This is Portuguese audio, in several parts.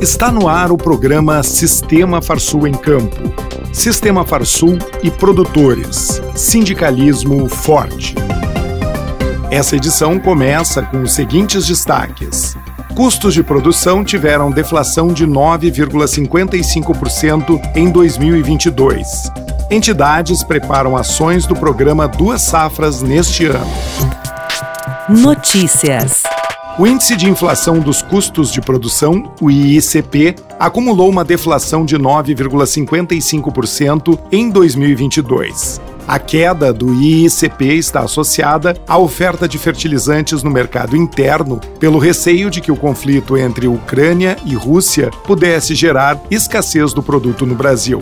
Está no ar o programa Sistema Farsul em Campo. Sistema Farsul e produtores. Sindicalismo forte. Essa edição começa com os seguintes destaques. Custos de produção tiveram deflação de 9,55% em 2022. Entidades preparam ações do programa Duas Safras neste ano. Notícias. O índice de inflação dos custos de produção, o IICP, acumulou uma deflação de 9,55% em 2022. A queda do IICP está associada à oferta de fertilizantes no mercado interno, pelo receio de que o conflito entre Ucrânia e Rússia pudesse gerar escassez do produto no Brasil.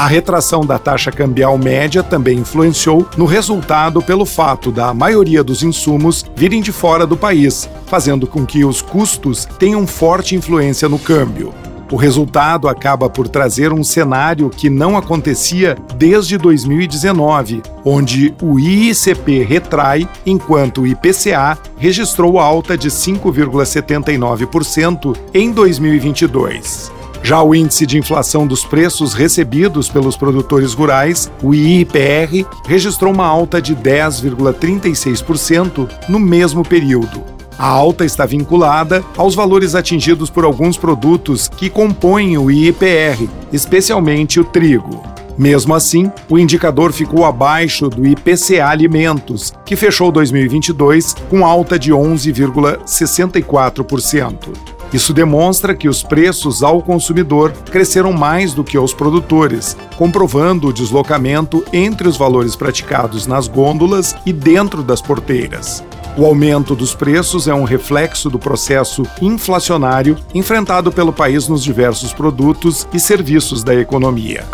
A retração da taxa cambial média também influenciou no resultado pelo fato da maioria dos insumos virem de fora do país, fazendo com que os custos tenham forte influência no câmbio. O resultado acaba por trazer um cenário que não acontecia desde 2019, onde o IICP retrai, enquanto o IPCA registrou alta de 5,79% em 2022. Já o índice de inflação dos preços recebidos pelos produtores rurais, o IIPR, registrou uma alta de 10,36% no mesmo período. A alta está vinculada aos valores atingidos por alguns produtos que compõem o IIPR, especialmente o trigo. Mesmo assim, o indicador ficou abaixo do IPCA Alimentos, que fechou 2022 com alta de 11,64%. Isso demonstra que os preços ao consumidor cresceram mais do que aos produtores, comprovando o deslocamento entre os valores praticados nas gôndolas e dentro das porteiras. O aumento dos preços é um reflexo do processo inflacionário enfrentado pelo país nos diversos produtos e serviços da economia.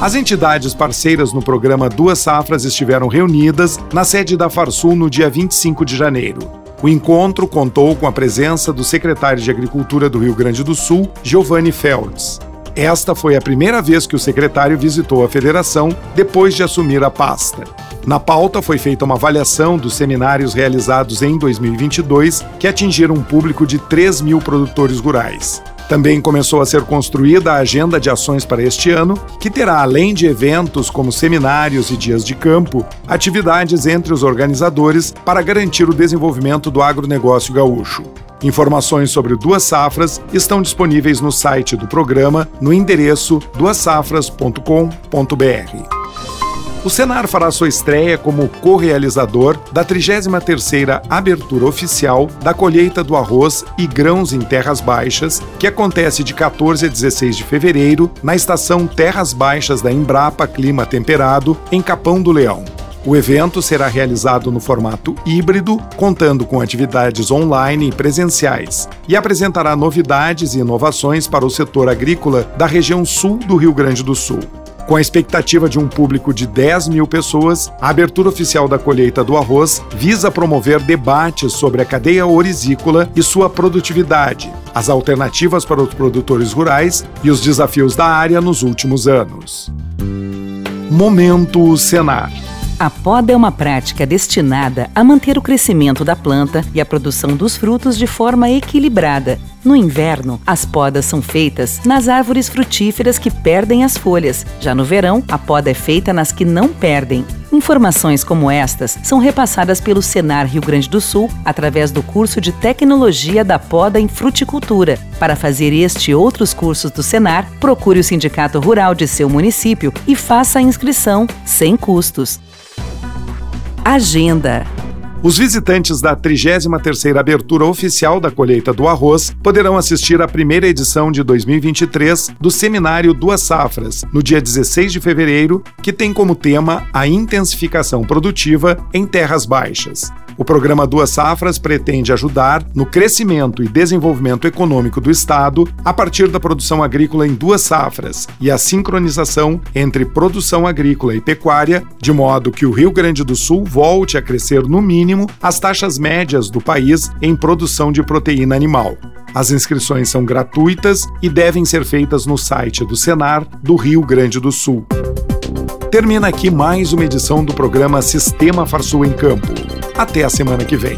As entidades parceiras no programa Duas Safras estiveram reunidas na sede da Farsul no dia 25 de janeiro. O encontro contou com a presença do secretário de Agricultura do Rio Grande do Sul, Giovanni Feltz. Esta foi a primeira vez que o secretário visitou a federação depois de assumir a pasta. Na pauta foi feita uma avaliação dos seminários realizados em 2022, que atingiram um público de 3 mil produtores rurais. Também começou a ser construída a agenda de ações para este ano, que terá, além de eventos como seminários e dias de campo, atividades entre os organizadores para garantir o desenvolvimento do agronegócio gaúcho. Informações sobre Duas Safras estão disponíveis no site do programa no endereço duassafras.com.br. O Senar fará sua estreia como co-realizador da 33ª abertura oficial da colheita do arroz e grãos em terras baixas, que acontece de 14 a 16 de fevereiro na estação Terras Baixas da Embrapa Clima Temperado, em Capão do Leão. O evento será realizado no formato híbrido, contando com atividades online e presenciais, e apresentará novidades e inovações para o setor agrícola da região sul do Rio Grande do Sul. Com a expectativa de um público de 10 mil pessoas, a abertura oficial da colheita do arroz visa promover debates sobre a cadeia orizícola e sua produtividade, as alternativas para os produtores rurais e os desafios da área nos últimos anos. Momento Senar. A poda é uma prática destinada a manter o crescimento da planta e a produção dos frutos de forma equilibrada. No inverno, as podas são feitas nas árvores frutíferas que perdem as folhas. Já no verão, a poda é feita nas que não perdem. Informações como estas são repassadas pelo Senar Rio Grande do Sul através do curso de Tecnologia da Poda em Fruticultura. Para fazer este e outros cursos do Senar, procure o Sindicato Rural de seu município e faça a inscrição sem custos. Agenda. Os visitantes da 33ª abertura oficial da colheita do arroz poderão assistir à primeira edição de 2023 do seminário Duas Safras, no dia 16 de fevereiro, que tem como tema a intensificação produtiva em terras baixas. O programa Duas Safras pretende ajudar no crescimento e desenvolvimento econômico do Estado a partir da produção agrícola em duas safras e a sincronização entre produção agrícola e pecuária, de modo que o Rio Grande do Sul volte a crescer no mínimo as taxas médias do país em produção de proteína animal. As inscrições são gratuitas e devem ser feitas no site do Senar do Rio Grande do Sul. Termina aqui mais uma edição do programa Sistema Farsul em Campo. Até a semana que vem.